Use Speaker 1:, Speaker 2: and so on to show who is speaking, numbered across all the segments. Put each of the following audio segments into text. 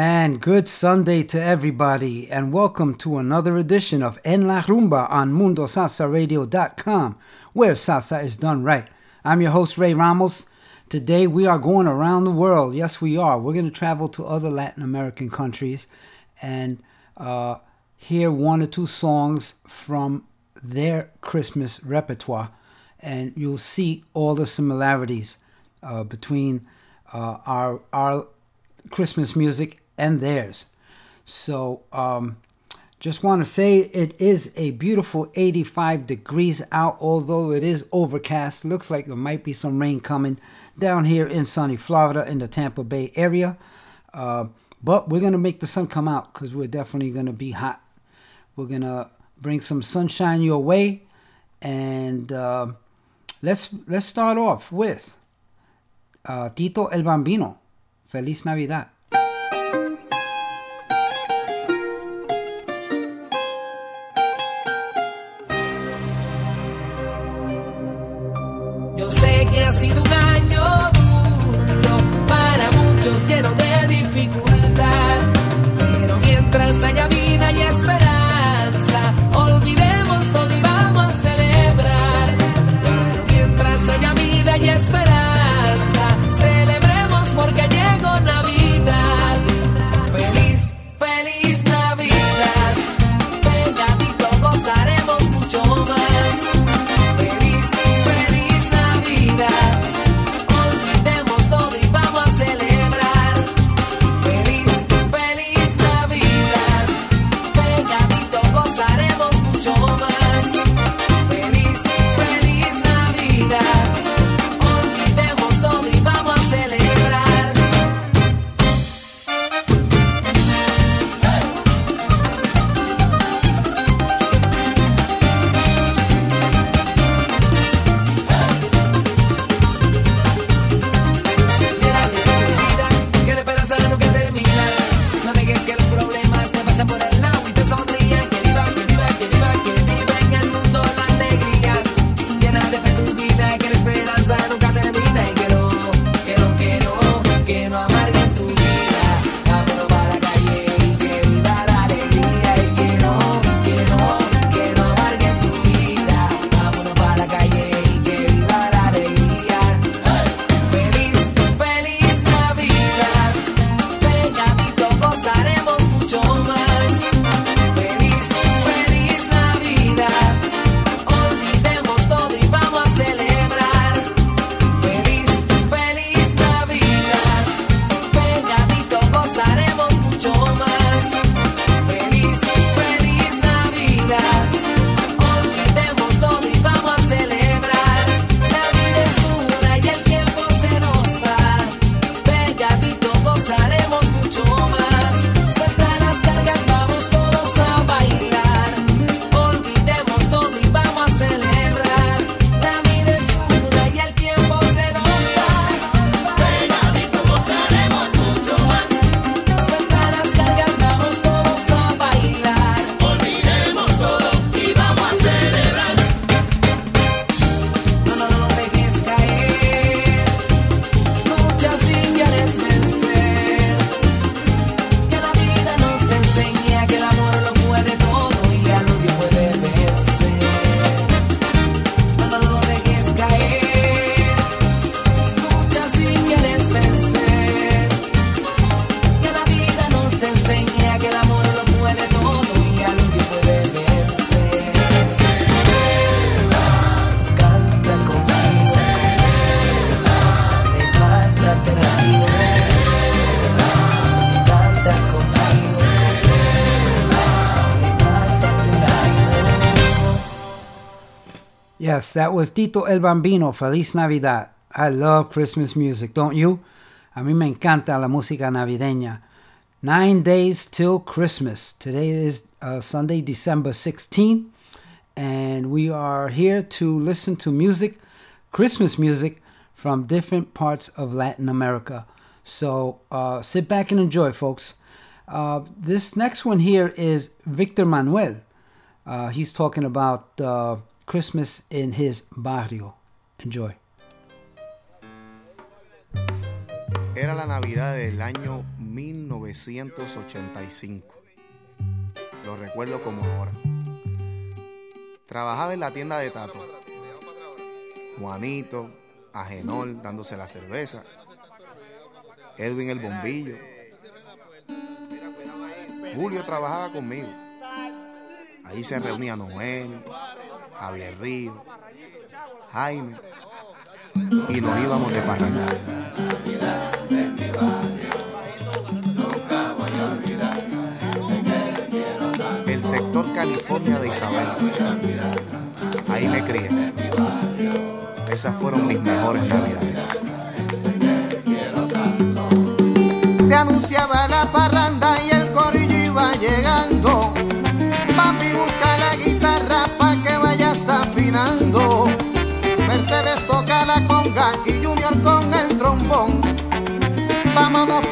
Speaker 1: And good Sunday to everybody, and welcome to another edition of En La Rumba on MundoSalsaRadio.com, where salsa is done right. I'm your host, Ray Ramos. Today we are going around the world. Yes, we are. We're going to travel to other Latin American countries and uh, hear one or two songs from their Christmas repertoire, and you'll see all the similarities uh, between uh, our our Christmas music and theirs. So, um, just want to say it is a beautiful 85 degrees out, although it is overcast. Looks like there might be some rain coming down here in sunny Florida in the Tampa Bay area. Uh, but we're going to make the sun come out because we're definitely going to be hot. We're going to bring some sunshine your way. And uh, let's, let's start off with uh, Tito El Bambino. Feliz Navidad. Yes, that was Tito El Bambino, Feliz Navidad. I love Christmas music, don't you? A mí me encanta la música navideña.
Speaker 2: Nine days till Christmas. Today is uh, Sunday, December 16th, and we are here to listen to music, Christmas music, from different parts of Latin America. So uh, sit back and enjoy, folks. Uh, this next one here is Victor Manuel. Uh, he's talking about uh, Christmas in his barrio. Enjoy.
Speaker 3: Era la Navidad del año 1985. Lo recuerdo como ahora. Trabajaba en la tienda de Tato. Juanito, Agenor dándose la cerveza. Edwin el bombillo. Julio trabajaba conmigo. Ahí se reunía Noel, Javier Río, Jaime y nos íbamos de parranda. El sector California de Isabela. Ahí me crié. Esas fueron mis mejores navidades.
Speaker 4: Se anunciaba la parranda y el corillo iba llegando.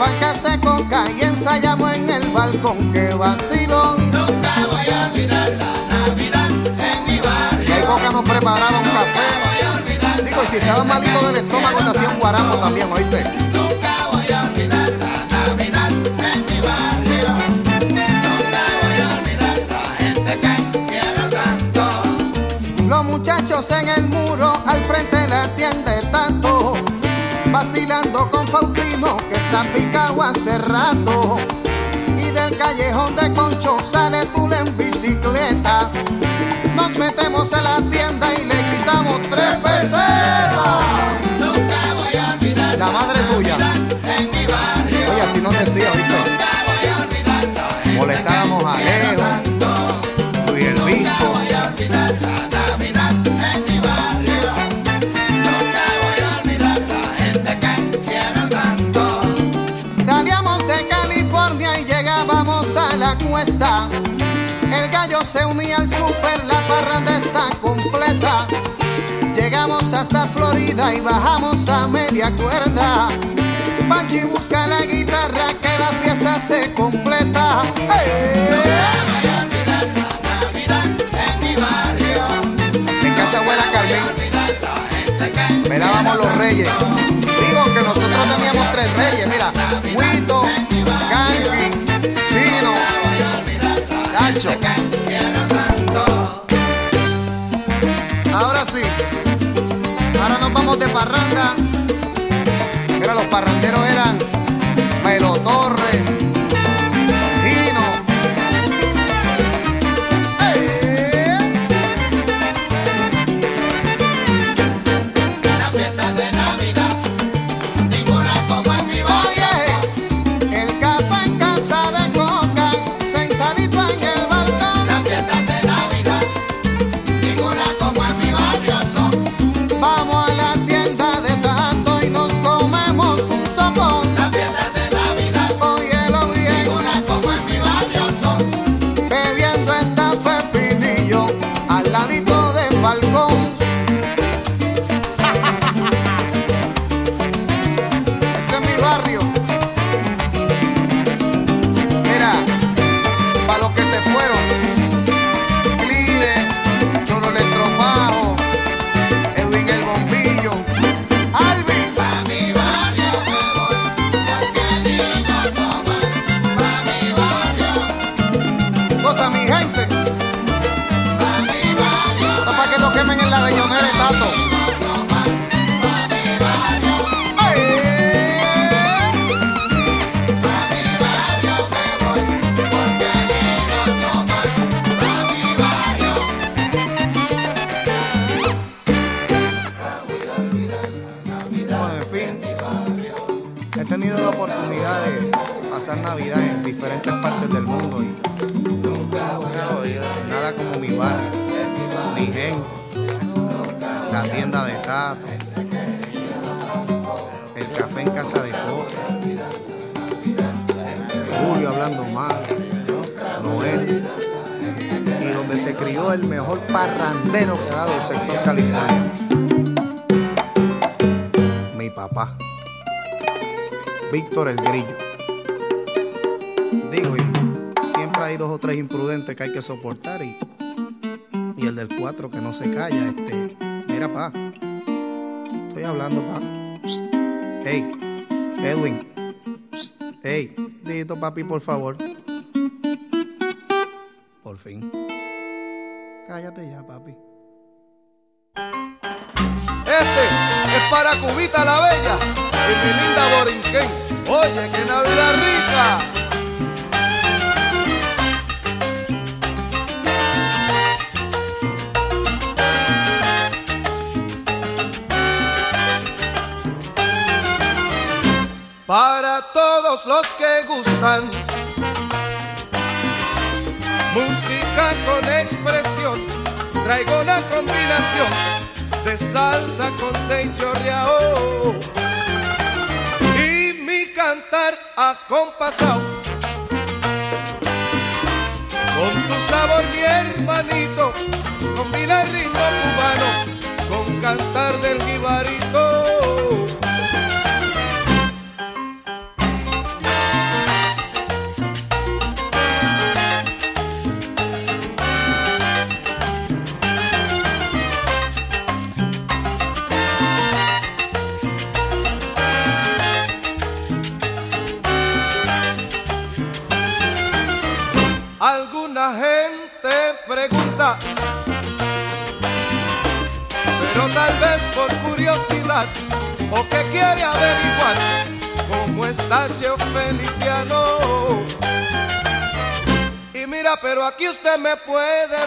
Speaker 4: Vámonos pa' casa coca y ensayamos en el balcón. Que vacilón.
Speaker 5: Nunca voy a olvidar la Navidad en mi barrio.
Speaker 4: Ahí coca nos prepararon café.
Speaker 5: Voy a olvidar
Speaker 4: Digo, y si estaba malito del estómago, te hacía un guarapo también, ¿oíste?
Speaker 5: Nunca voy a olvidar la Navidad en mi barrio. Nunca voy a olvidar la gente que quiero tanto.
Speaker 4: Los muchachos en el muro, al frente de la tienda de Tato, vacilando con Faustino que está picado hace rato. Y del callejón de Concho sale Tula en bicicleta. Nos metemos en la tienda y le gritamos tres pesetas.
Speaker 5: Nunca voy a olvidar
Speaker 4: La madre tuya.
Speaker 5: en mi barrio.
Speaker 4: Oye, así nos decía, ¿viste? El gallo se unía al super, la parranda está completa. Llegamos hasta Florida y bajamos a media cuerda. Pachi busca la guitarra que la fiesta se completa.
Speaker 5: Voy a olvidar la Navidad en mi barrio.
Speaker 4: En casa abuela Carmen,
Speaker 5: Olvidar la gente que
Speaker 4: velábamos los reyes. Digo que nosotros teníamos tres reyes, mira, Huito, Ahora sí, ahora nos vamos de parranda. Mira, los parranderos eran Melo
Speaker 3: papi, por favor.
Speaker 6: Acompasado me puede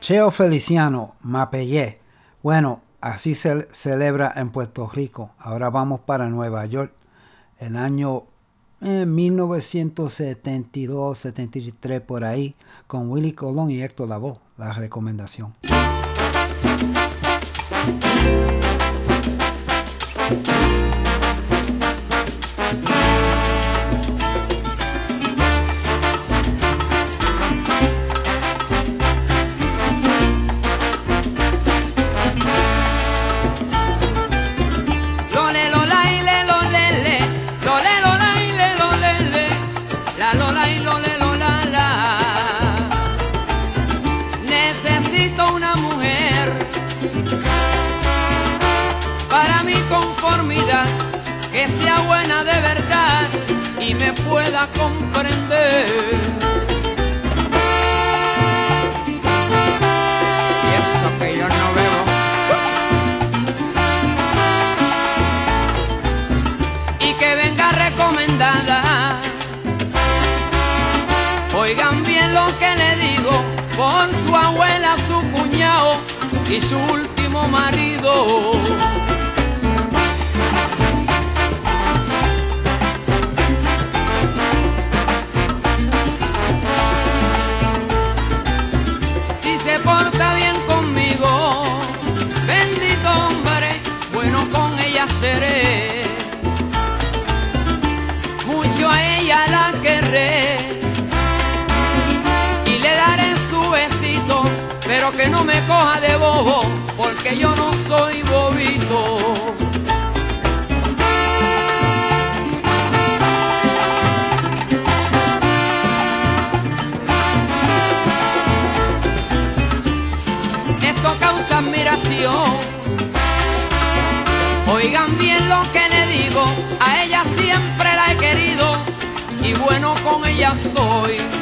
Speaker 7: Cheo
Speaker 2: Feliciano, Mapellé. Bueno, así se celebra en Puerto Rico. Ahora vamos para Nueva York. El año eh, 1972, 73 por ahí, con Willy Colón y Héctor Lavoe, la recomendación.
Speaker 7: Comprender. Y eso que yo no bebo. y que venga recomendada. Oigan bien lo que le digo, por su abuela, su cuñado y su último marido. Y le daré su besito, pero que no me coja de bobo, porque yo no soy bobito. Esto causa admiración. Oigan bien lo que le digo, a ella siempre
Speaker 8: folhas foi.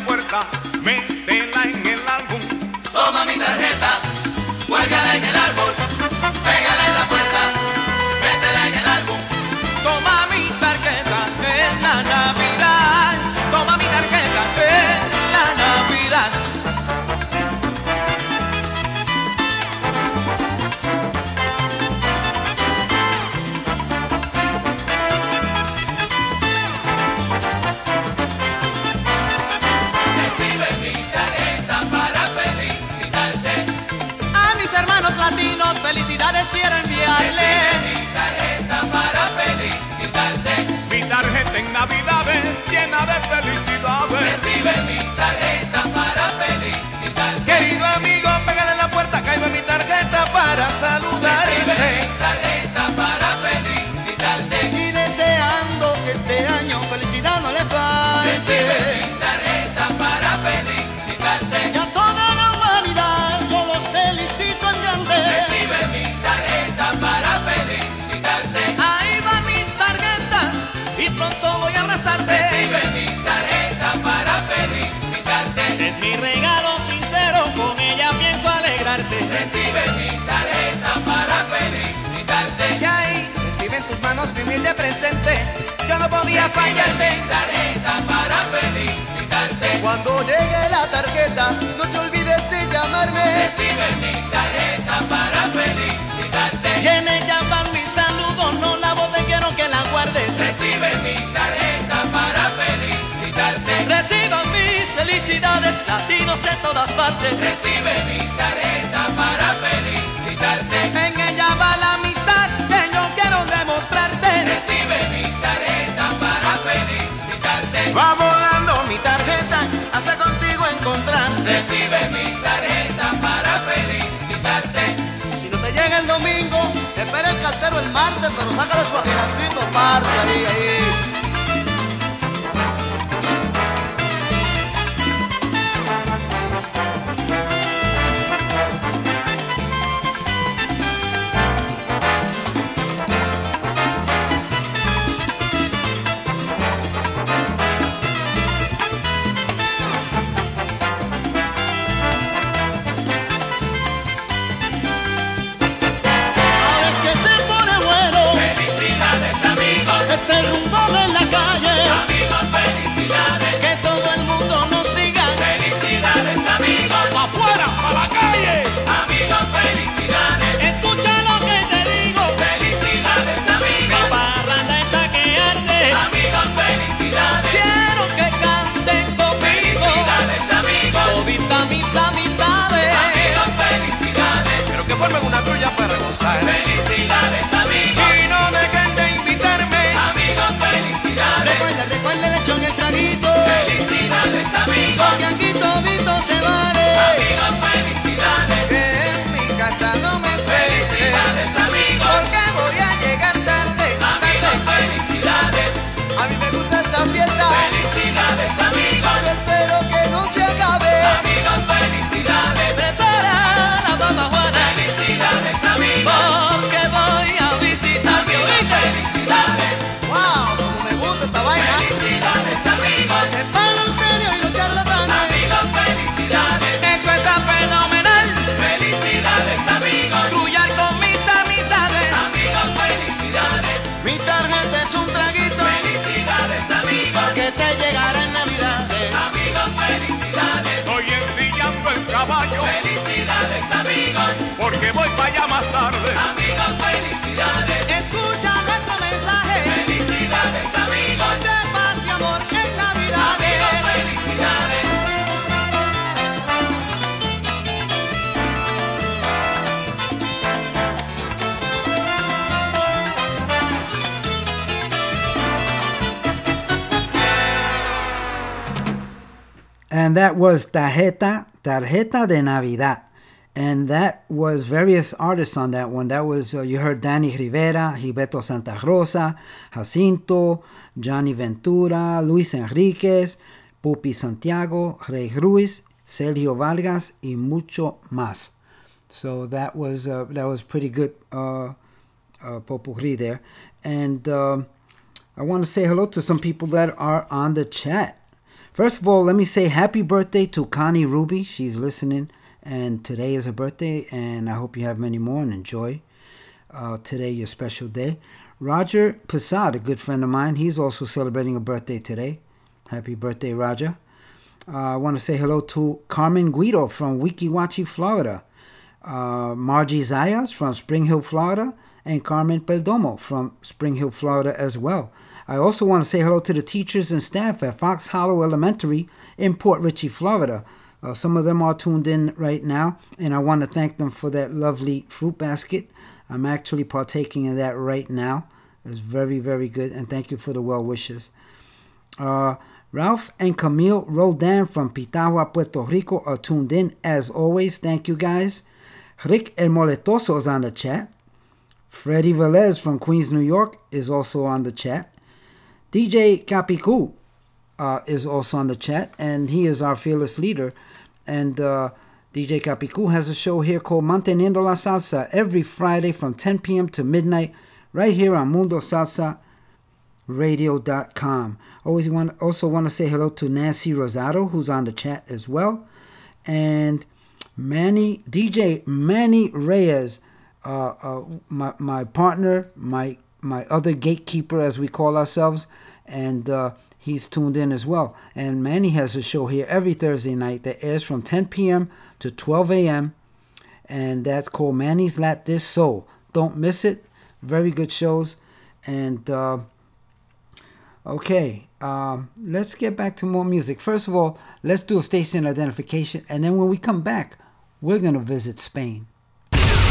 Speaker 8: puerta, métela en el álbum.
Speaker 4: Toma
Speaker 5: mi tarjeta. Recibe mi tarjeta para felicitarte.
Speaker 8: Reciban mis felicidades latinos de todas partes.
Speaker 5: Recibe mi tarjeta para felicitarte.
Speaker 8: En ella va la amistad que yo quiero demostrarte.
Speaker 5: Recibe mi tarjeta para felicitarte.
Speaker 6: Va volando mi tarjeta hasta contigo encontrar.
Speaker 5: Recibe mi
Speaker 4: Espera el cantero el martes, pero sácale su ajenancito, parte ahí, ahí.
Speaker 2: That was Tarjeta, Tarjeta de Navidad. And that was various artists on that one. That was, uh, you heard Danny Rivera, Gilberto Santa Rosa, Jacinto, Johnny Ventura, Luis Enriquez, Pupi Santiago, Rey Ruiz, Sergio Vargas, y mucho más. So that was uh, that was pretty good uh, uh, there. And um, I want to say hello to some people that are on the chat. First of all, let me say happy birthday to Connie Ruby. She's listening, and today is her birthday, and I hope you have many more and enjoy uh, today, your special day. Roger Passad, a good friend of mine, he's also celebrating a birthday today. Happy birthday, Roger. Uh, I want to say hello to Carmen Guido from Wikiwachi, Florida. Uh, Margie Zayas from Spring Hill, Florida, and Carmen Peldomo from Spring Hill, Florida as well. I also want to say hello to the teachers and staff at Fox Hollow Elementary in Port Richey, Florida. Uh, some of them are tuned in right now, and I want to thank them for that lovely fruit basket. I'm actually partaking in that right now. It's very, very good, and thank you for the well wishes. Uh, Ralph and Camille Roldan from Pitahua, Puerto Rico are tuned in as always. Thank you guys. Rick El Moletoso is on the chat. Freddie Velez from Queens, New York is also on the chat. DJ Capicu uh, is also on the chat, and he is our fearless leader. And uh, DJ Capicu has a show here called Manteniendo la Salsa every Friday from 10 p.m. to midnight, right here on Mundo Salsa radio.com. Always want also want to say hello to Nancy Rosado who's on the chat as well, and Manny DJ Manny Reyes, uh, uh, my my partner, my my other gatekeeper as we call ourselves, and uh, he's tuned in as well. And Manny has a show here every Thursday night that airs from 10 p.m. to 12 a.m. and that's called Manny's Lat This Soul. Don't miss it. Very good shows, and. Uh, Okay, um, let's get back to more music. First of all, let's do a station identification, and then when we come back, we're gonna visit Spain.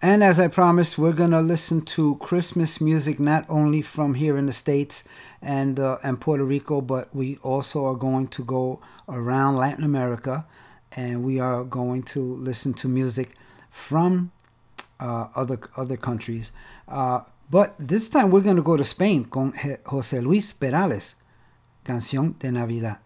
Speaker 2: And as I promised, we're gonna listen to Christmas music not only from here in the states and uh, and Puerto Rico, but we also are going to go around Latin America, and we are going to listen to music from uh, other other countries. Uh, but this time we're gonna go to Spain con José Luis Perales, Canción de Navidad.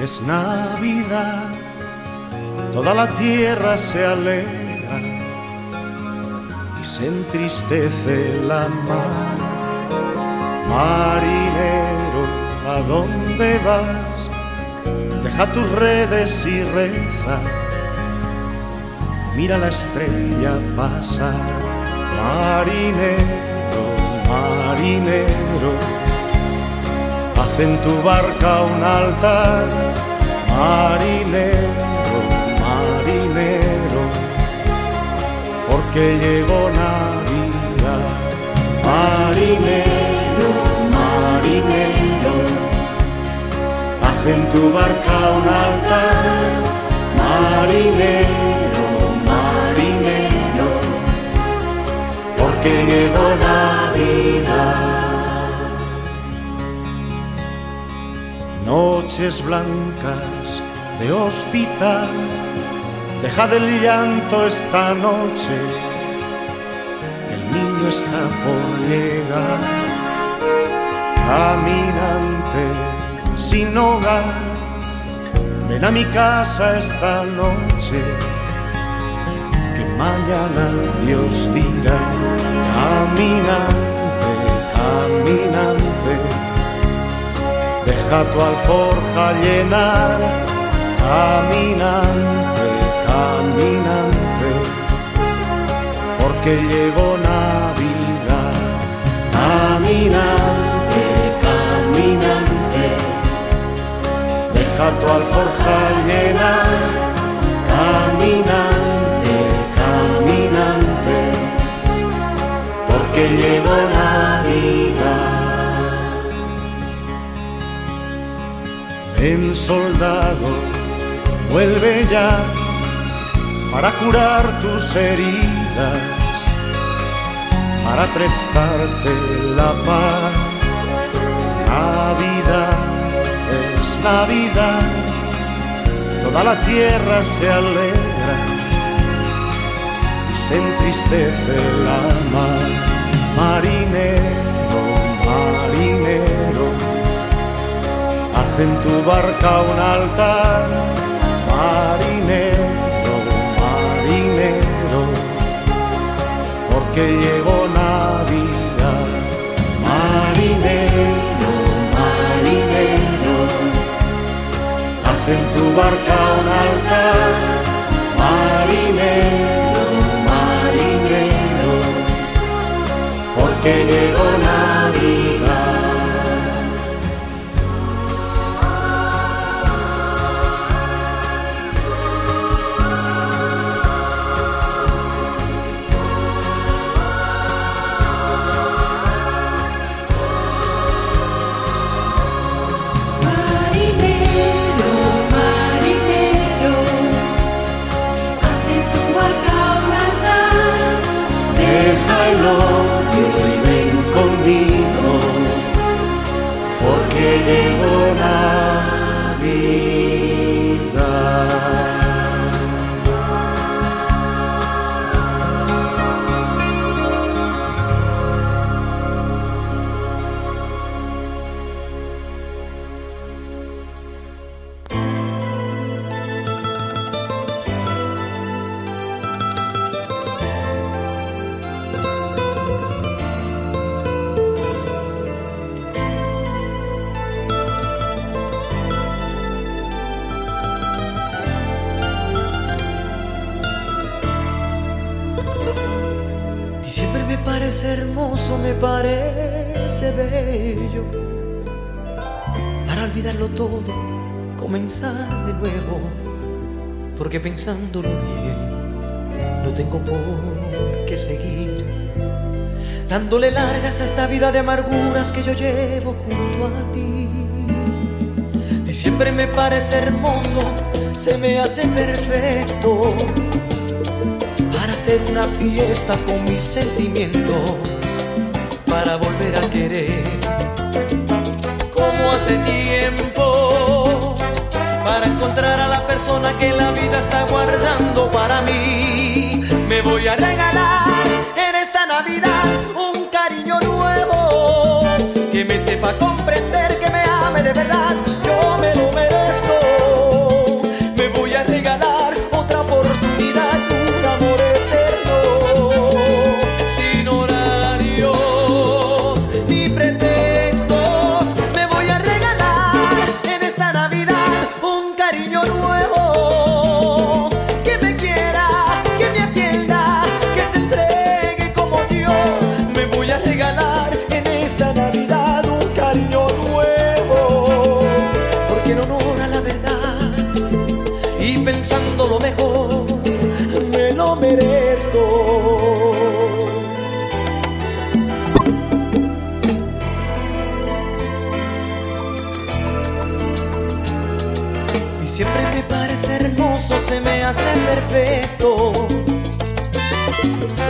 Speaker 9: Es Navidad, toda la tierra se alegra y se entristece la mar. Marinero vas, deja tus redes y reza. Mira la estrella pasar, marinero, marinero. Haz en tu barca un altar, marinero, marinero. Porque llegó Navidad, marinero, marinero. Haz en tu barca un altar, marinero, marinero, porque llegó Navidad. Noches blancas de hospital, deja del llanto esta noche, que el niño está por llegar, caminante sin hogar, ven a mi casa esta noche, que mañana Dios dirá, caminante, caminante, deja tu alforja llenar, caminante, caminante, porque llegó Navidad, caminante, caminante, deja tu alforja llenar, caminante, caminante, porque llegó Navidad. Ven soldado, vuelve ya para curar tus heridas, para prestarte la paz. Navidad es Navidad, toda la tierra se alegra y se entristece la mar. Marinero, haz en tu barca un altar, marinero, marinero, porque llegó Navidad, marinero, marinero, haz en tu barca un altar, marinero, marinero, porque llegó Navidad. El odio y ven conmigo, porque llegó Navidad.
Speaker 10: Parece bello. Para olvidarlo todo, comenzar de nuevo. Porque pensándolo bien, no tengo por qué seguir. Dándole largas a esta vida de amarguras que yo llevo junto a ti. Diciembre me parece hermoso, se me hace perfecto para hacer una fiesta con mis sentimientos, para volver a querer como hace tiempo, para encontrar a la persona que la vida está guardando para mí. Me voy a regalar en esta Navidad un cariño nuevo que me sepa comprender, que me ame de verdad.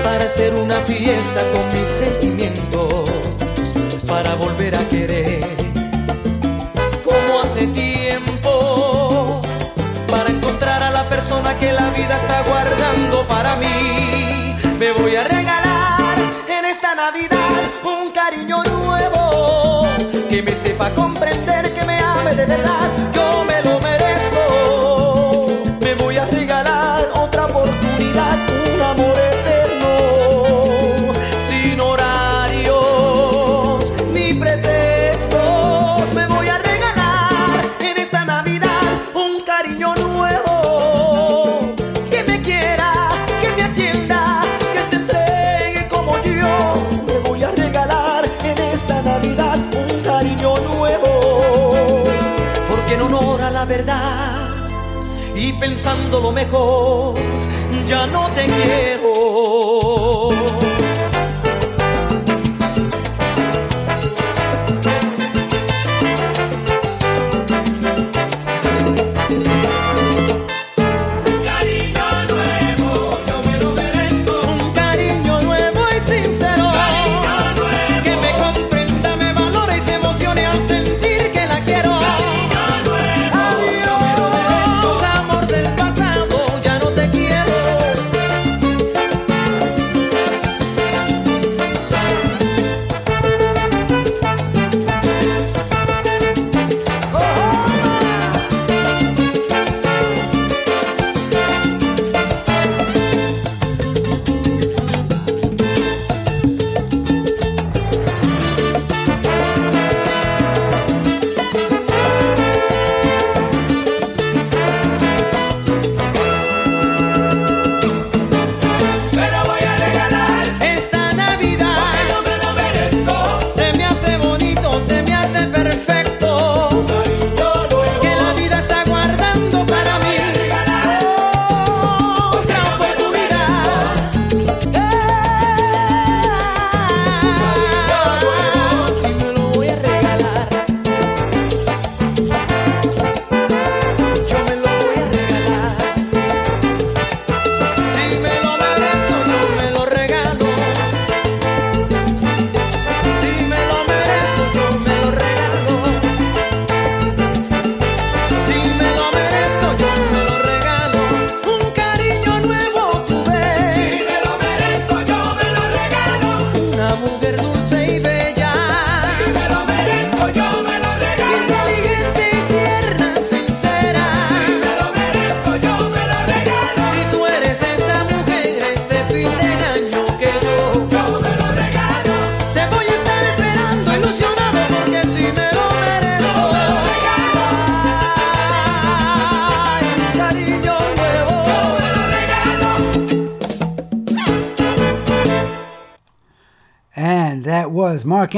Speaker 10: Para hacer una fiesta con mis sentimientos, para volver a querer como hace tiempo, para encontrar a la persona que la vida está guardando para mí. Me voy a regalar en esta Navidad un cariño nuevo que me sepa comprender, que me ame de verdad. Pensando lo mejor, ya no te quiero.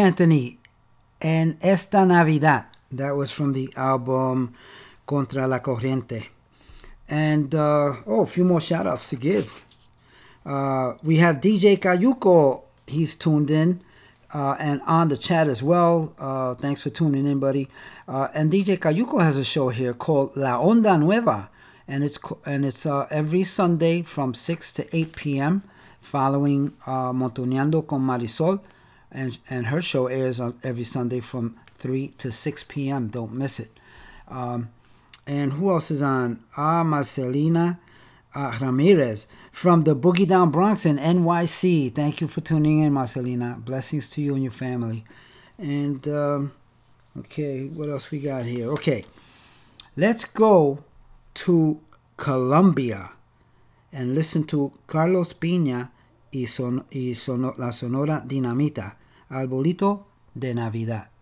Speaker 2: Anthony and Esta Navidad. That was from the album Contra la Corriente. And uh, oh, a few more shout outs to give. Uh, we have DJ Cayuco. He's tuned in uh, and on the chat as well. Uh, thanks for tuning in, buddy. Uh, and DJ Cayuco has a show here called La Onda Nueva, and it's and it's uh, every Sunday from six to eight p.m. Following uh, Montuneando con Marisol, and and her show airs on every Sunday from three to six p.m. Don't miss it. Um, and who else is on? Ah, Marcelina uh, Ramirez from the Boogie Down Bronx in NYC. Thank you for tuning in, Marcelina. Blessings to you and your family. And, um, okay, what else we got here? Okay, let's go to Colombia and listen to Carlos Piña y, son, y sono, la Sonora Dinamita, Arbolito de Navidad.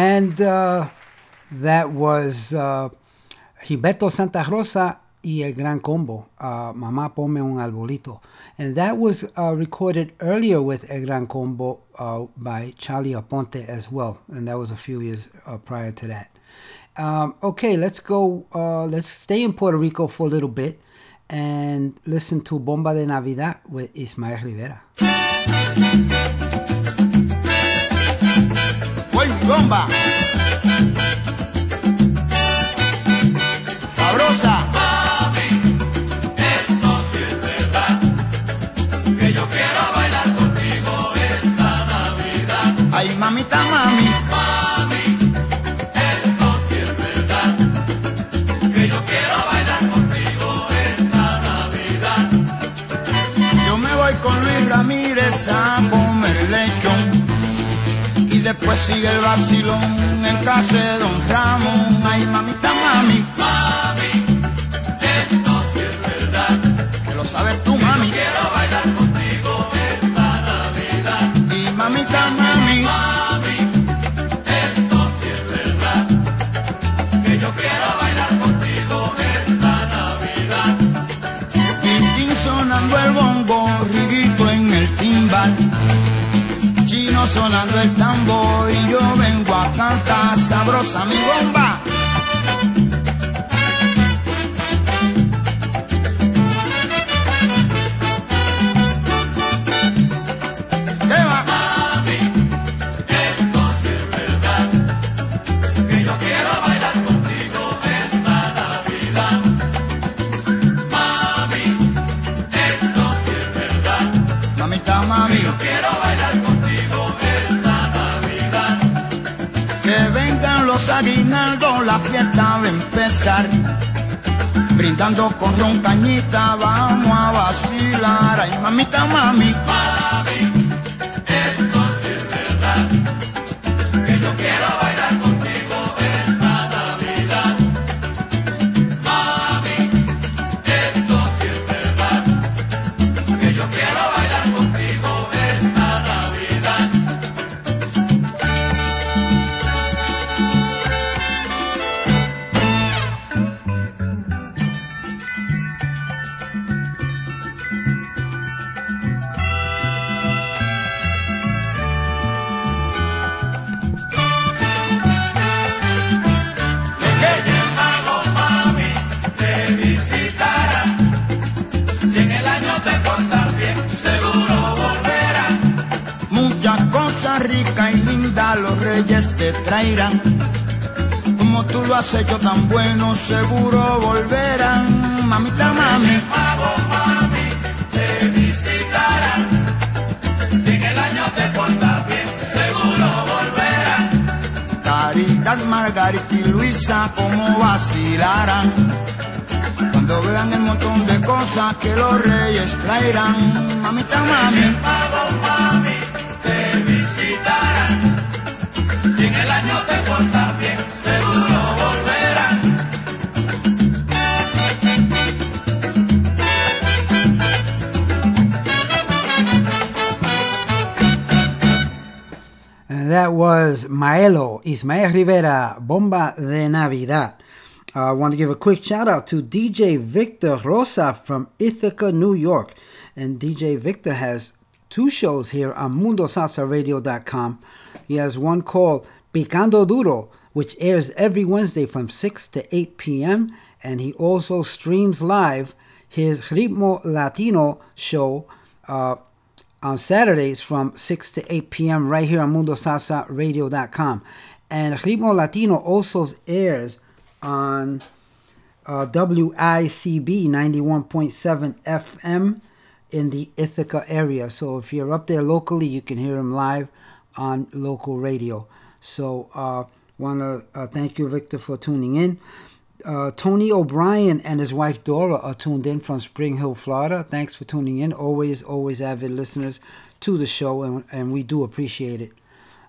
Speaker 2: And uh, that was uh, Gilberto Santa Rosa y El Gran Combo, uh, Mamá Pome un Arbolito. And that was uh, recorded earlier with El Gran Combo uh, by Charlie Aponte as well. And that was a few years uh, prior to that. Um, okay, let's go. Uh, let's stay in Puerto Rico for a little bit and listen to Bomba de Navidad with Ismael Rivera.
Speaker 5: Navidad.
Speaker 11: Ay, mamita, mami.
Speaker 5: Mami,
Speaker 11: Después sigue el vacilón en casa de Don Ramón. Ay, mamita, mami.
Speaker 5: Mami, esto sí es verdad,
Speaker 11: Que lo sabes tú, mami.
Speaker 5: quiero bailar contigo esta Navidad.
Speaker 11: Y mamita, mami.
Speaker 5: Mami, esto sí es verdad, que yo quiero bailar contigo esta Navidad.
Speaker 11: Pitín sonando el bongo, riguito en el timbal. Chino sonando el tambor sabrosa mi bomba. Brindando con ron cañita, vamos a vacilar. Ay, mamita, mami.
Speaker 5: Mami,
Speaker 11: Como tú lo has hecho tan bueno, seguro volverán. Mamita, mami.
Speaker 5: Magos, mami, te visitarán. Si en el año te portas bien, seguro volverán.
Speaker 11: Caridad, Margarita y Luisa, como vacilarán. Cuando vean el montón de cosas que los reyes traerán. Mamita, mami.
Speaker 5: Magos, mami, te visitarán. Si en el año te portas
Speaker 2: that was Maelo Ismael Rivera, Bomba de Navidad. Uh, I want to give a quick shout out to DJ Victor Rosa from Ithaca, New York. And DJ Victor has two shows here on MundoSalsaRadio.com. He has one called Picando Duro, which airs every Wednesday from 6 to 8 p.m. And he also streams live his Ritmo Latino show uh, on Saturdays from 6 to 8 p.m. right here on MundoSalsaRadio.com. And Ritmo Latino also airs on uh, WICB 91.7 FM in the Ithaca area. So if you're up there locally, you can hear him live on local radio. So uh, want to uh, thank you, Victor, for tuning in. Uh, Tony O'Brien and his wife Dora are tuned in from Spring Hill, Florida. Thanks for tuning in. Always, always avid listeners to the show, and, and we do appreciate it.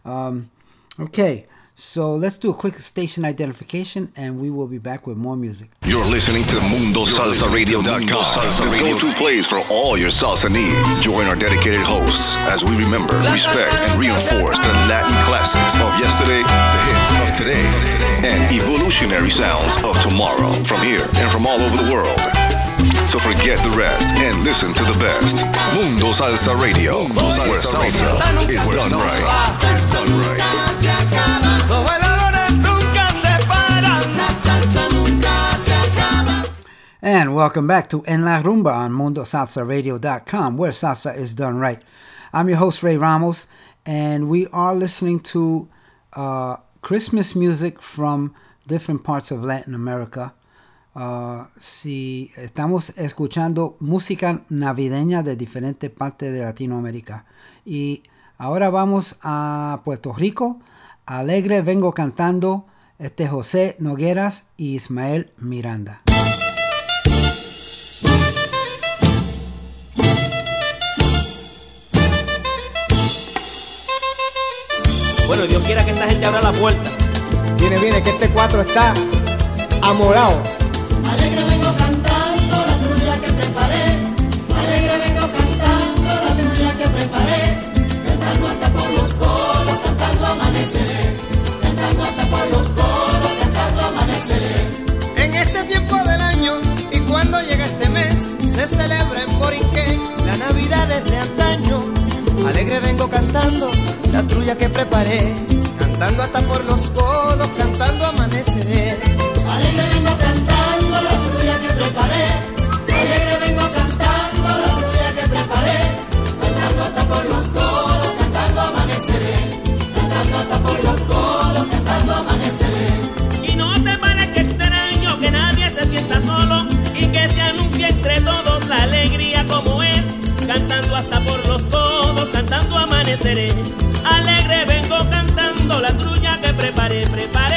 Speaker 2: Um, okay, So let's do a quick station identification and we will be back with more music.
Speaker 12: You're listening to MundoSalsaRadio.com, the go-to place for all your salsa needs. Join our dedicated hosts as we remember, respect, and reinforce the Latin classics of yesterday, the hits of today, and evolutionary sounds of tomorrow from here and from all over the world. So forget the rest and listen to the best. Mundo Salsa Radio, where salsa is done right. Is done right.
Speaker 2: And welcome back to En La Rumba on MundoSalsaRadio.com, where salsa is done right. I'm your host, Ray Ramos, and we are listening to uh, Christmas music from different parts of Latin America. Uh, si estamos escuchando música navideña de diferentes partes de Latinoamérica. Y ahora vamos a Puerto Rico. Alegre vengo cantando este José Nogueras y Ismael Miranda.
Speaker 13: Bueno, Dios quiera que esta gente abra la puerta.
Speaker 3: Viene, viene, que este cuatro está amorado.
Speaker 14: Alegre vengo cantando la trulla que preparé. Alegre vengo cantando la trulla que preparé. Cantando hasta por los codos, cantando amaneceré. Cantando hasta por los codos, cantando amaneceré.
Speaker 8: En este tiempo del año y cuando llega este mes, se celebra en Borinquén la Navidad desde antaño. Alegre vengo cantando la trulla que preparé, cantando hasta por los codos, cantando amaneceré.
Speaker 14: Alegre vengo cantando la trulla que preparé. Alegre vengo cantando la trulla que preparé. Cantando hasta por los codos, cantando amaneceré. Cantando hasta por los codos, cantando amaneceré.
Speaker 15: Y no te parezca extraño que nadie se sienta solo y que se anuncie entre todos la alegría Alegre vengo cantando la trulla que preparé, preparé.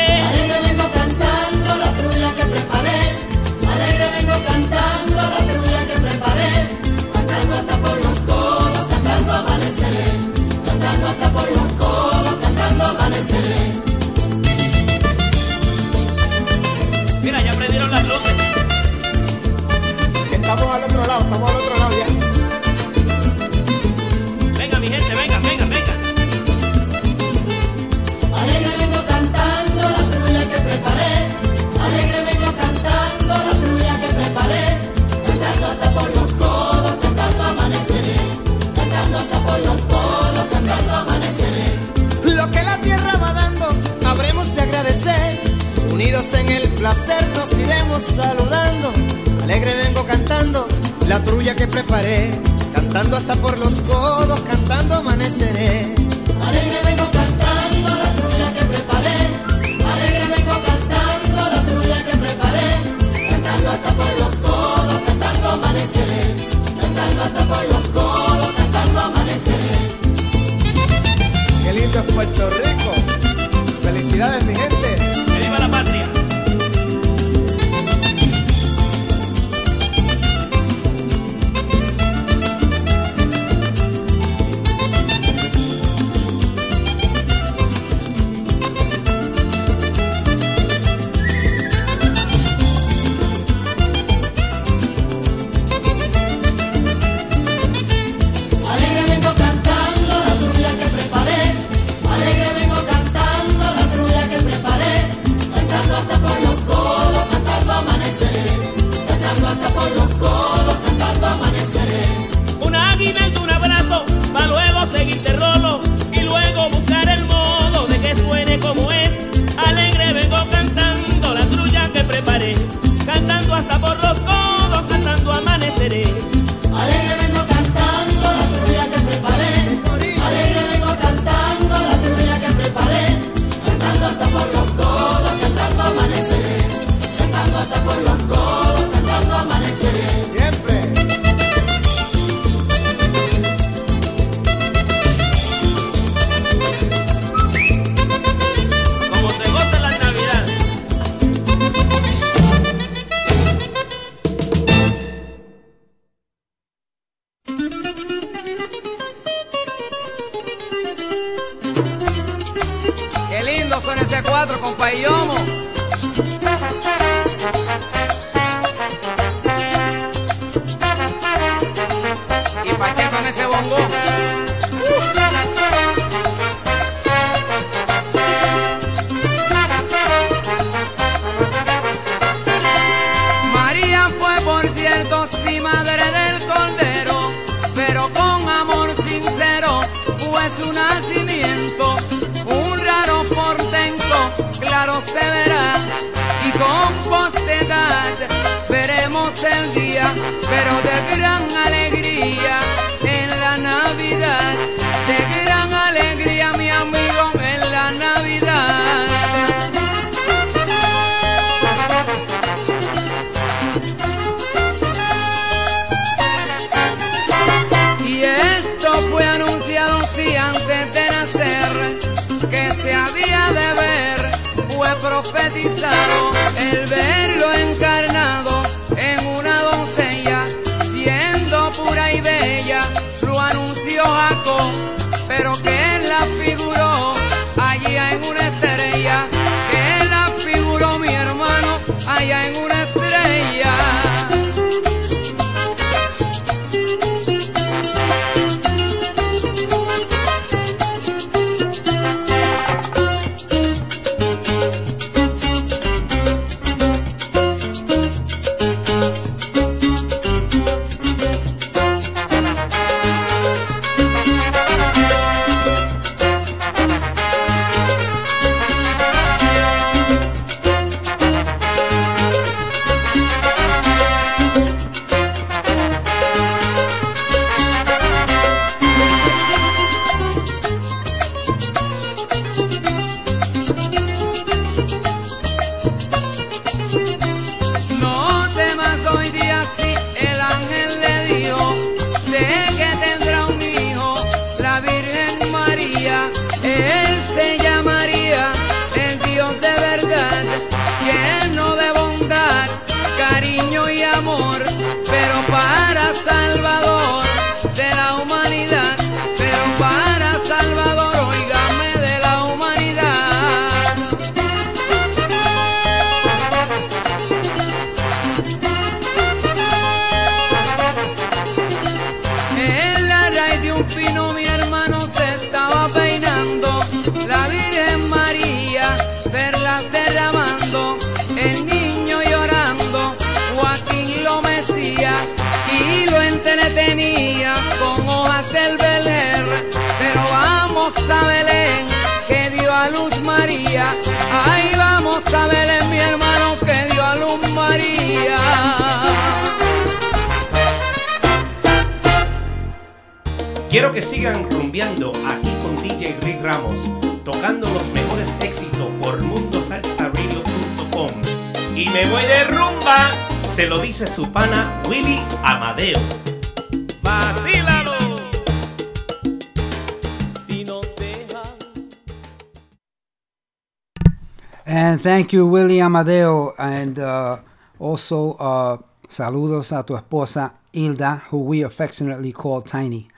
Speaker 16: you, Willie Amadeo, and uh, also uh, saludos a tu esposa, Hilda, who we affectionately call Tiny.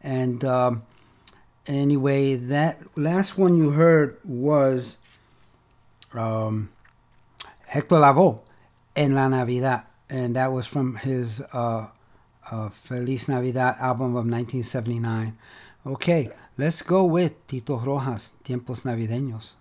Speaker 16: And um, anyway, that last one you heard was um, Hector Lavoe, En la Navidad, and that was from his uh, uh, Feliz Navidad album of 1979. Okay, let's go with Tito Rojas, Tiempos Navideños.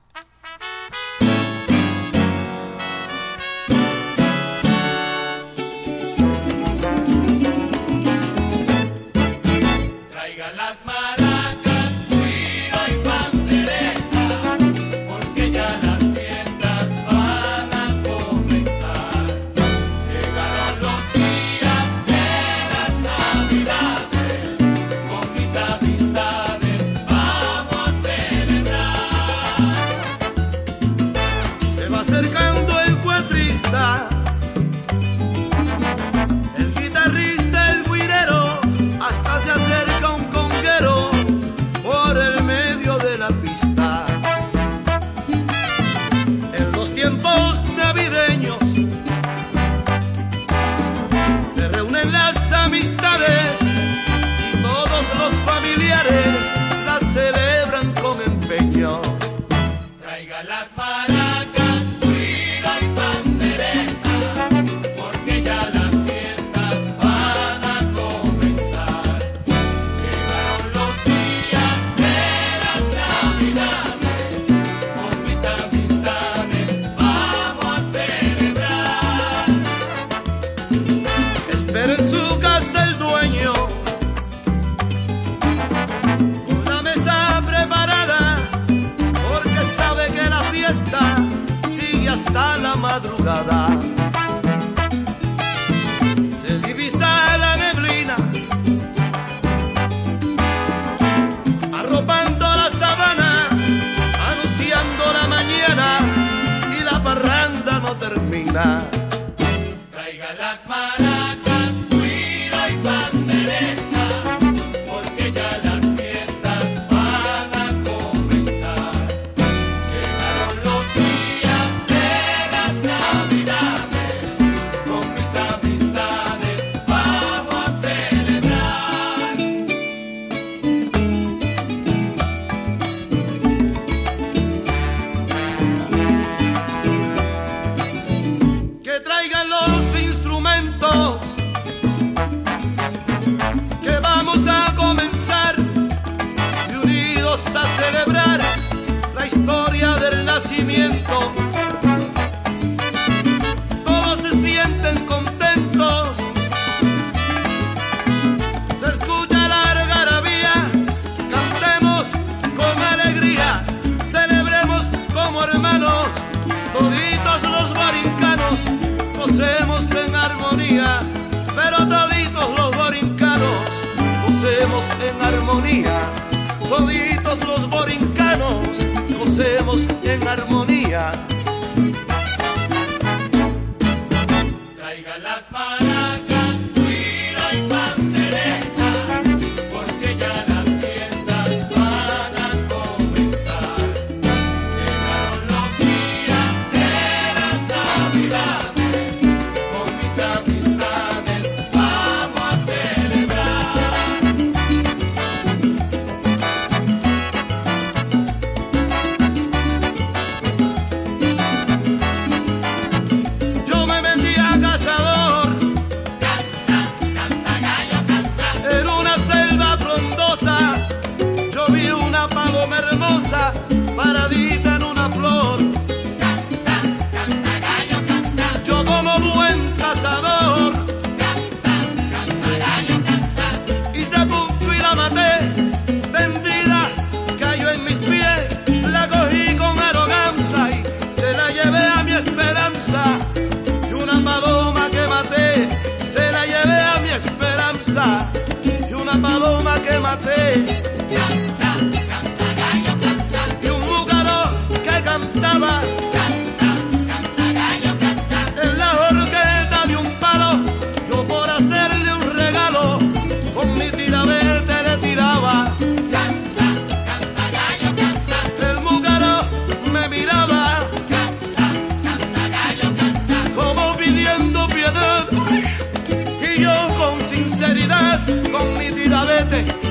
Speaker 2: Thursday.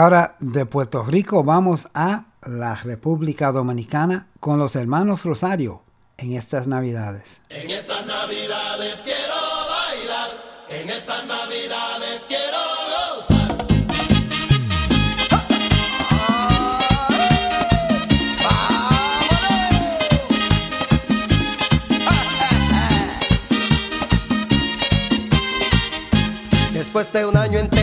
Speaker 2: ahora de Puerto Rico vamos a la República Dominicana con los hermanos Rosario en estas Navidades.
Speaker 15: En estas Navidades quiero bailar, en estas Navidades quiero gozar.
Speaker 17: Después de un año entero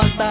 Speaker 17: falta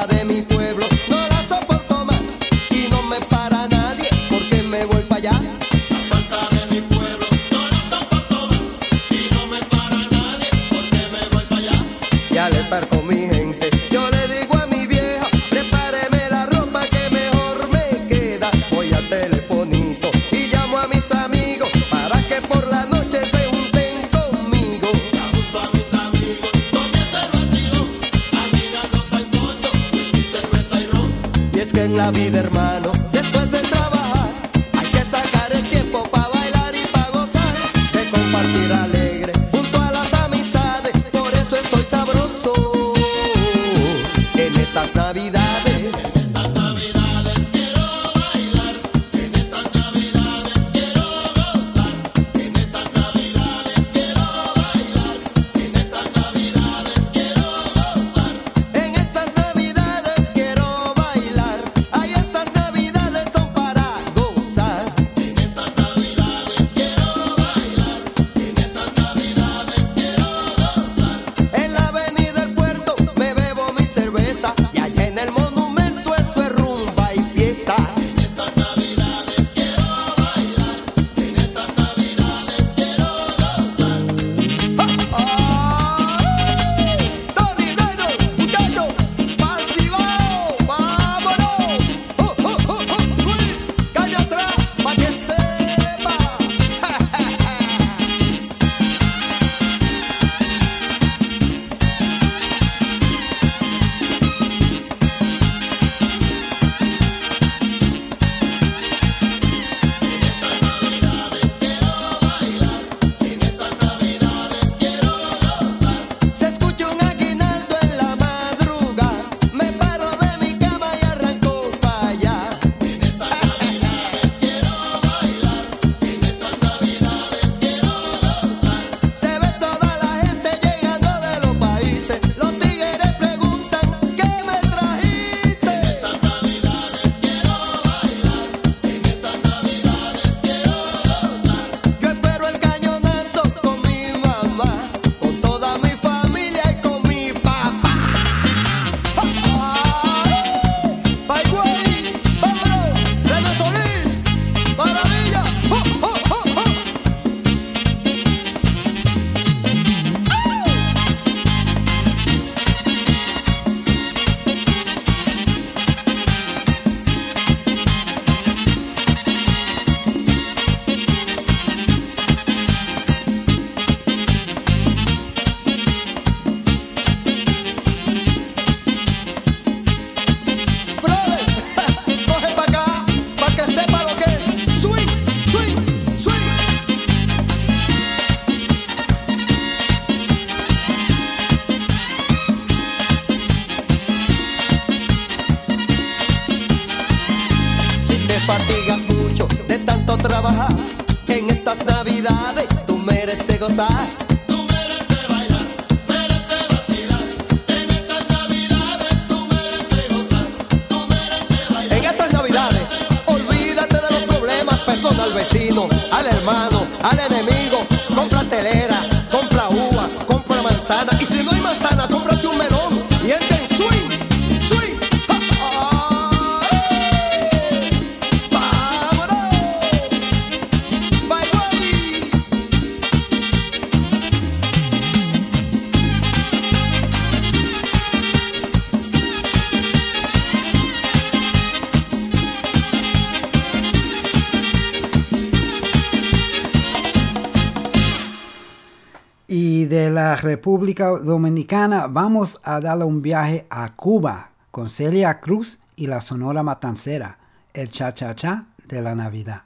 Speaker 18: República Dominicana, vamos a darle un viaje a Cuba con Celia Cruz y la Sonora Matancera, el cha-cha-cha de la Navidad.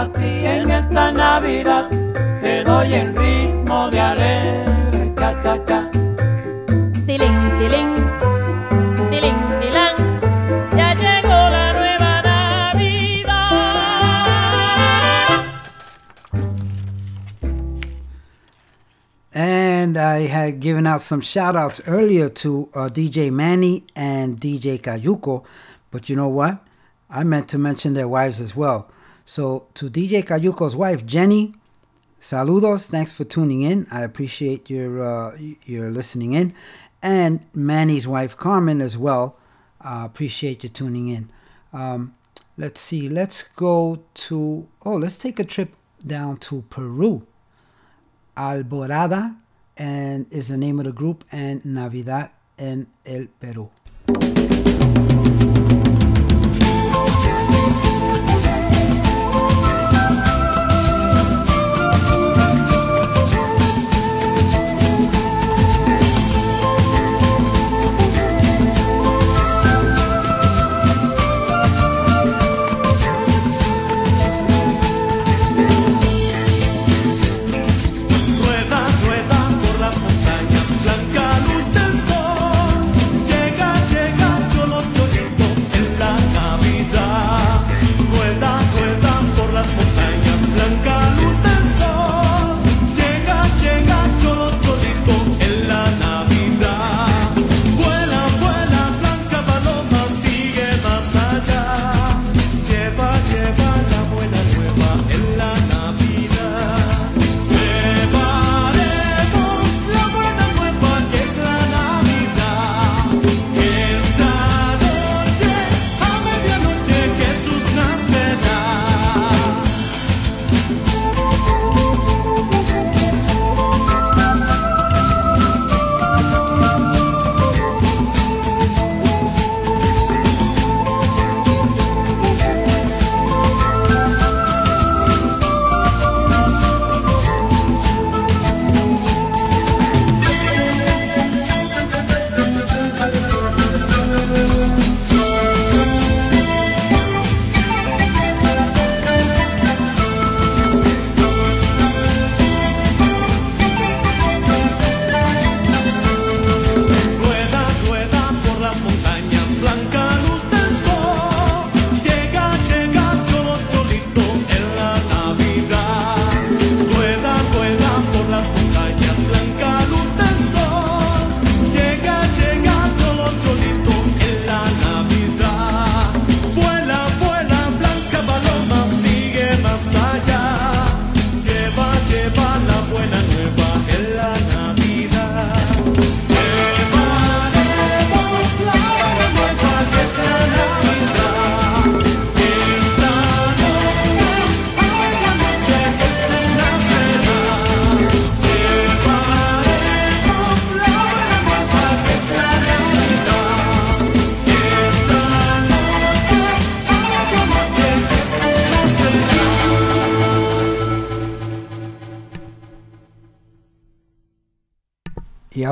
Speaker 19: Para ti en esta Navidad. Te doy en ritmo de
Speaker 20: alegre cha cha cha.
Speaker 18: Ya llegó la nueva Navidad.
Speaker 21: And I had given out some shout outs earlier to uh, DJ Manny and DJ Cayuco, but you know what? I meant to mention their wives as well. So to DJ Cayuco's wife, Jenny, saludos. Thanks for tuning in. I appreciate your uh, your listening in, and Manny's wife, Carmen, as well. Uh, appreciate you tuning in. Um, let's see. Let's go to. Oh, let's take a trip down to Peru. Alborada and is the name of the group and Navidad en el Perú.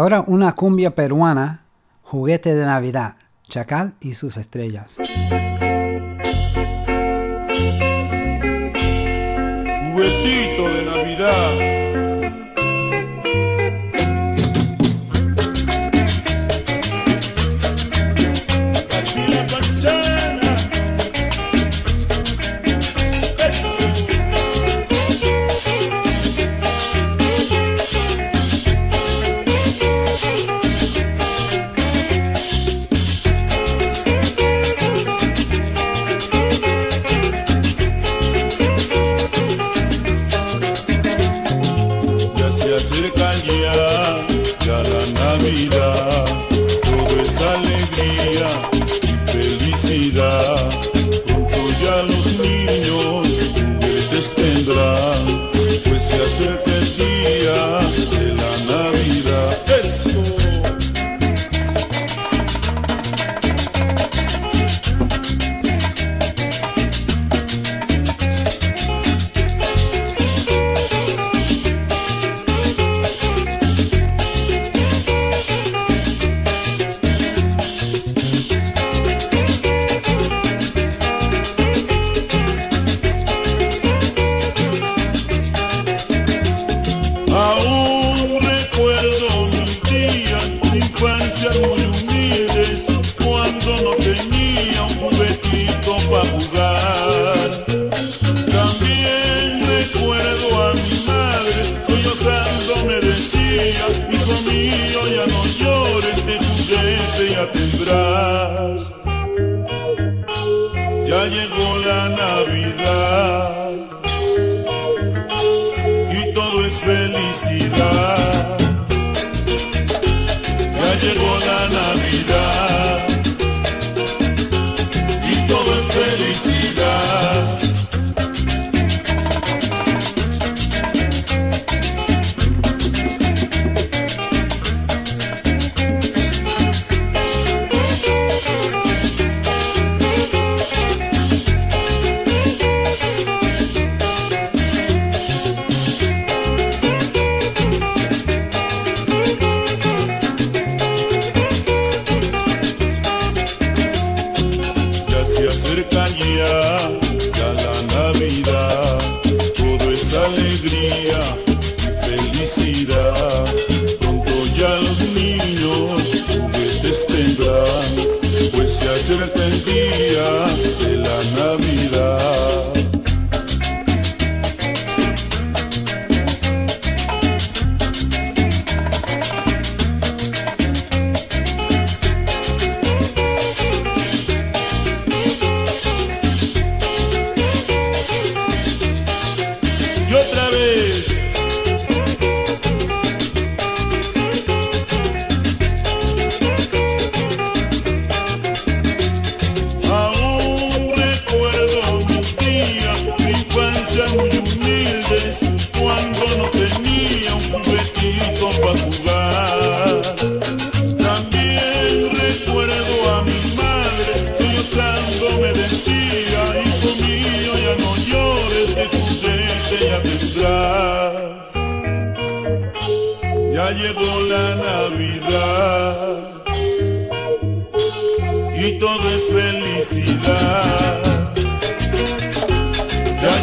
Speaker 21: Ahora una cumbia peruana, juguete de Navidad, Chacal y sus estrellas.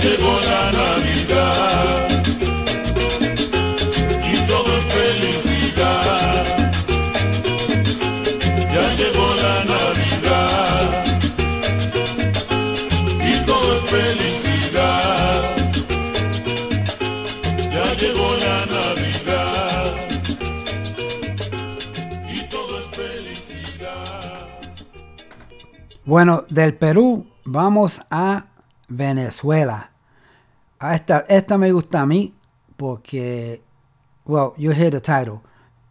Speaker 22: Llegó la Navidad y todo es felicidad. Ya llegó la Navidad y todo es felicidad. Ya llegó la Navidad y todo es felicidad.
Speaker 2: Bueno, del Perú vamos a Venezuela. A esta, esta me gusta a mí porque, well, you hear the title.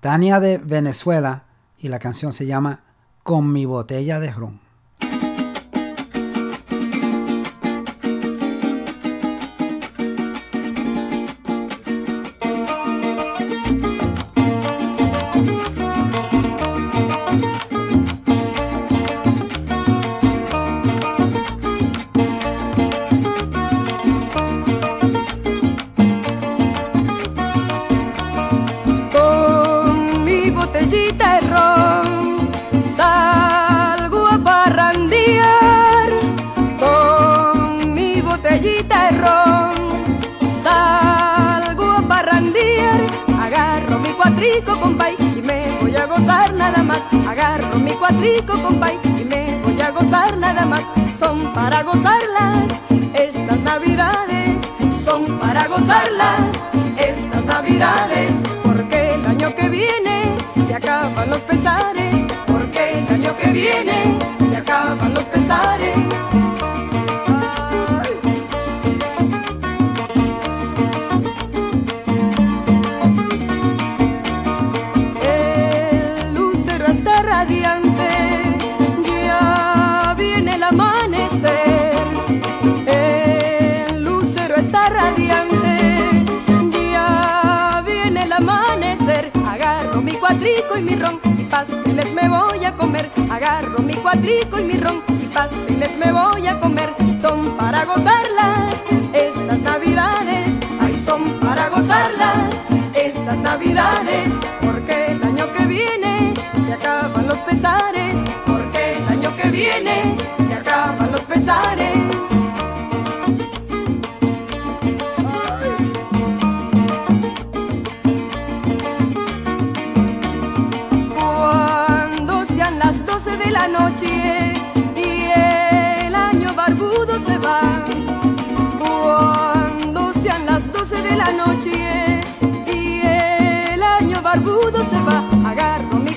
Speaker 2: Tania de Venezuela y la canción se llama Con mi botella de ron.
Speaker 23: Nada más. Son para gozarlas estas navidades, son para gozarlas estas navidades. Porque el año que viene se acaban los pesares. Porque el año que viene se acaban los pesares. Agarro mi cuatrico y mi ron, y pasteles me voy a comer. Son para gozarlas estas navidades, ay, son para gozarlas estas navidades. Porque el año que viene se acaban los pesares, porque el año que viene se acaban los pesares.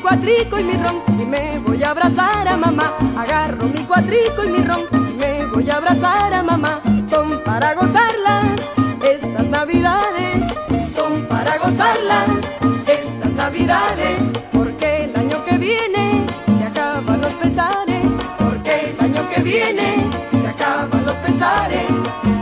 Speaker 23: Cuatrico y mi ron y me voy a abrazar a mamá. Agarro mi cuatrico y mi ron y me voy a abrazar a mamá. Son para gozarlas estas navidades, son para gozarlas estas navidades. Porque el año que viene se acaban los pesares. Porque el año que viene se acaban los pesares.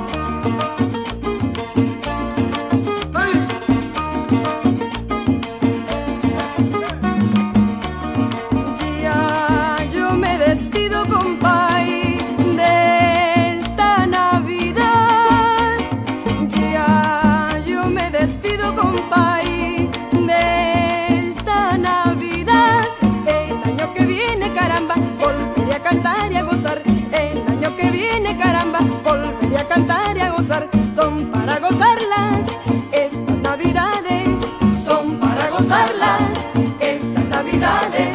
Speaker 23: Para gozarlas estas Navidades, son para gozarlas estas Navidades.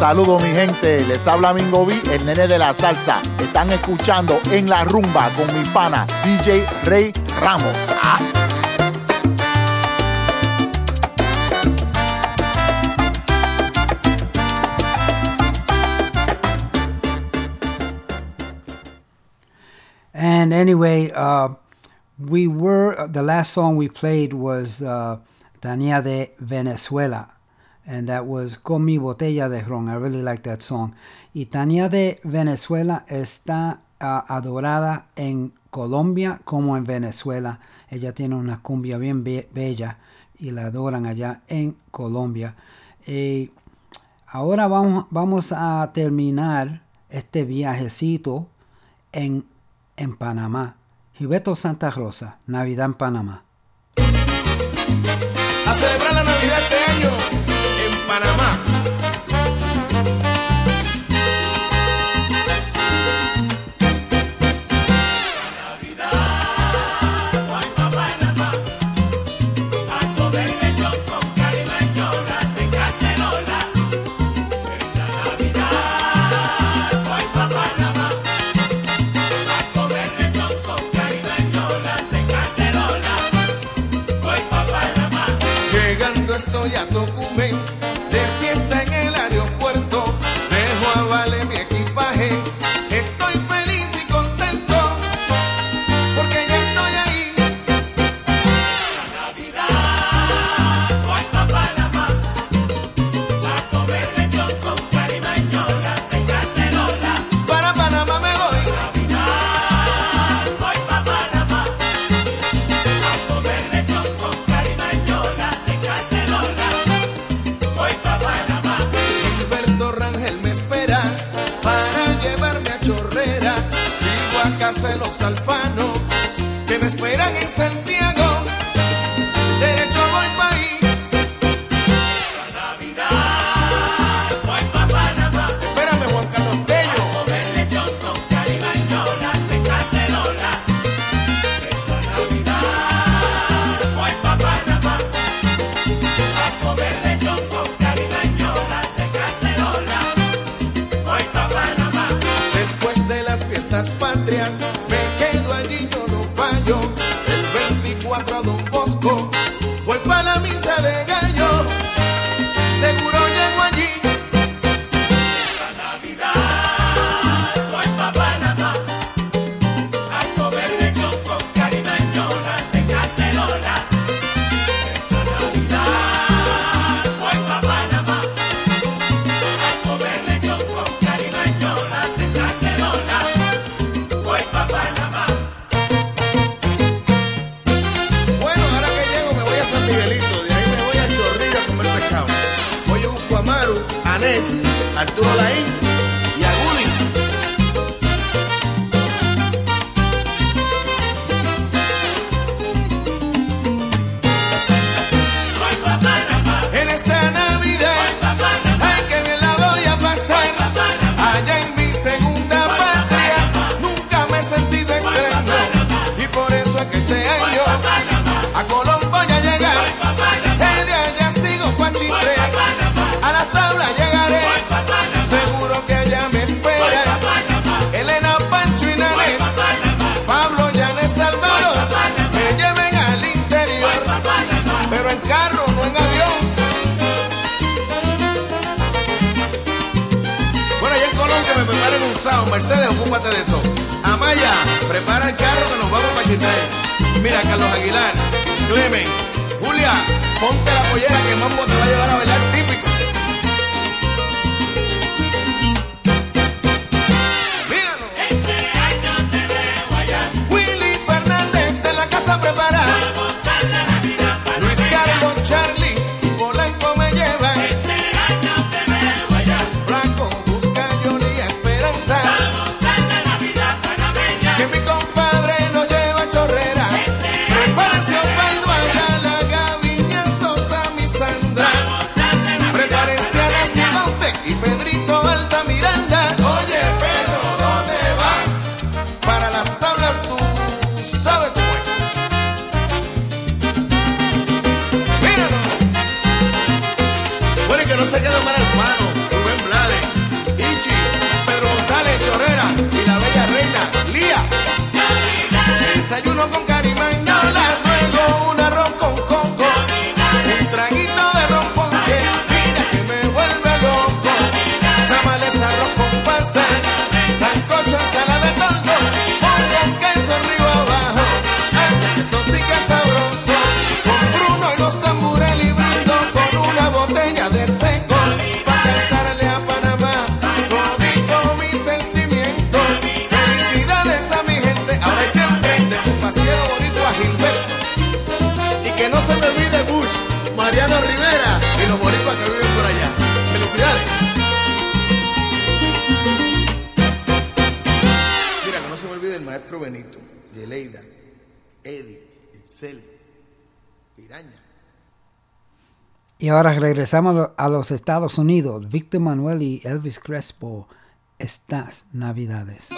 Speaker 24: Saludos mi gente, les habla Mingo B, el nene de la salsa. Están escuchando en la rumba con mi pana DJ Rey Ramos. Ah.
Speaker 2: And anyway, uh, we were the last song we played was uh, de Venezuela, and that was Con mi botella de ron. I really like that song. Y Tania de Venezuela está uh, adorada en Colombia como en Venezuela. Ella tiene una cumbia bien be- bella y la adoran allá en Colombia. Eh, ahora vamos, vamos a terminar este viajecito en, en Panamá. Gilberto Santa Rosa, Navidad en Panamá.
Speaker 3: la Navidad este año estoy a Tocumen,
Speaker 2: ahora
Speaker 25: regresamos a los Estados Unidos. Víctor Manuel y Elvis Crespo, estas navidades.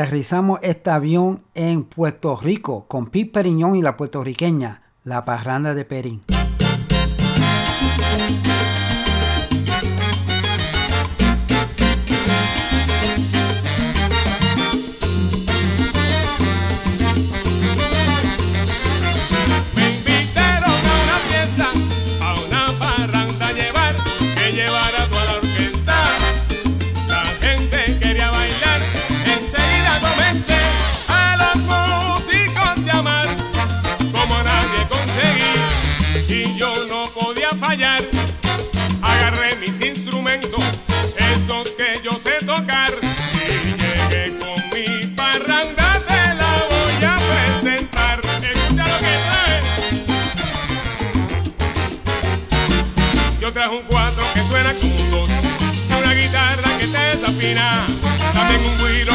Speaker 2: aterrizamos este avión en Puerto Rico con Pete Periñón y la puertorriqueña, la parranda de Perín.
Speaker 16: tocar. Y llegué con mi parranda, te la voy a presentar. Escucha lo que trae. Yo traje un cuatro que suena como un una guitarra que te desafina, también un
Speaker 26: güiro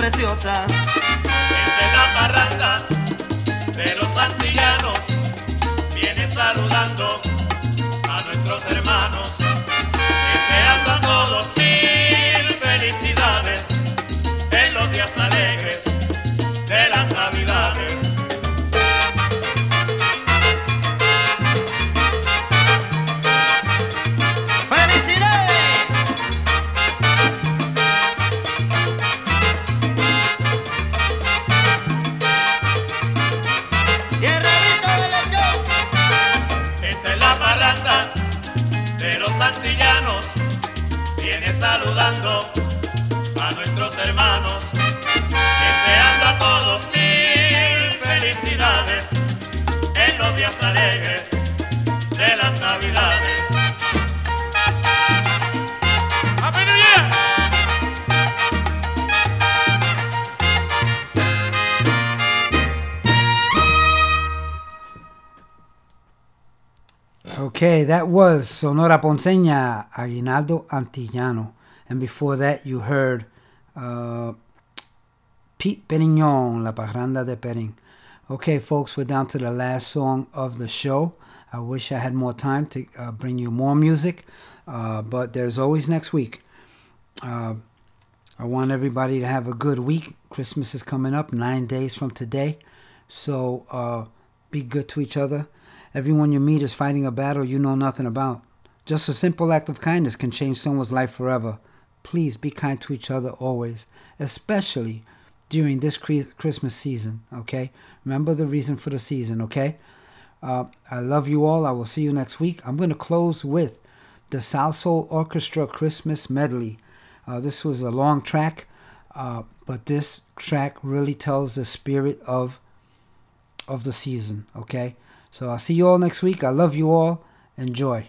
Speaker 26: preciosa.
Speaker 5: De la parranda de los antillanos viene saludando a nuestros hermanos, de las navidades.
Speaker 2: Okay, that was Sonora Ponceña, Aguinaldo Antillano. And before that, you heard uh, Pete Perignon, La Parranda de Perin. Okay, folks, we're down to the last song of the show. I wish I had more time to uh, bring you more music, uh, but there's always next week. Uh, I want everybody to have a good week. Christmas is coming up nine days from today. So uh, be good to each other. Everyone you meet is fighting a battle you know nothing about. Just a simple act of kindness can change someone's life forever. Please be kind to each other always, especially during this Chri- Christmas season, okay? Remember the reason for the season, okay? Uh, I love you all. I will see you next week. I'm going to close with the South Soul Orchestra Christmas Medley. Uh, this was a long track, uh, but this track really tells the spirit of of the season. Okay, so I'll see you all next week. I love you all. Enjoy.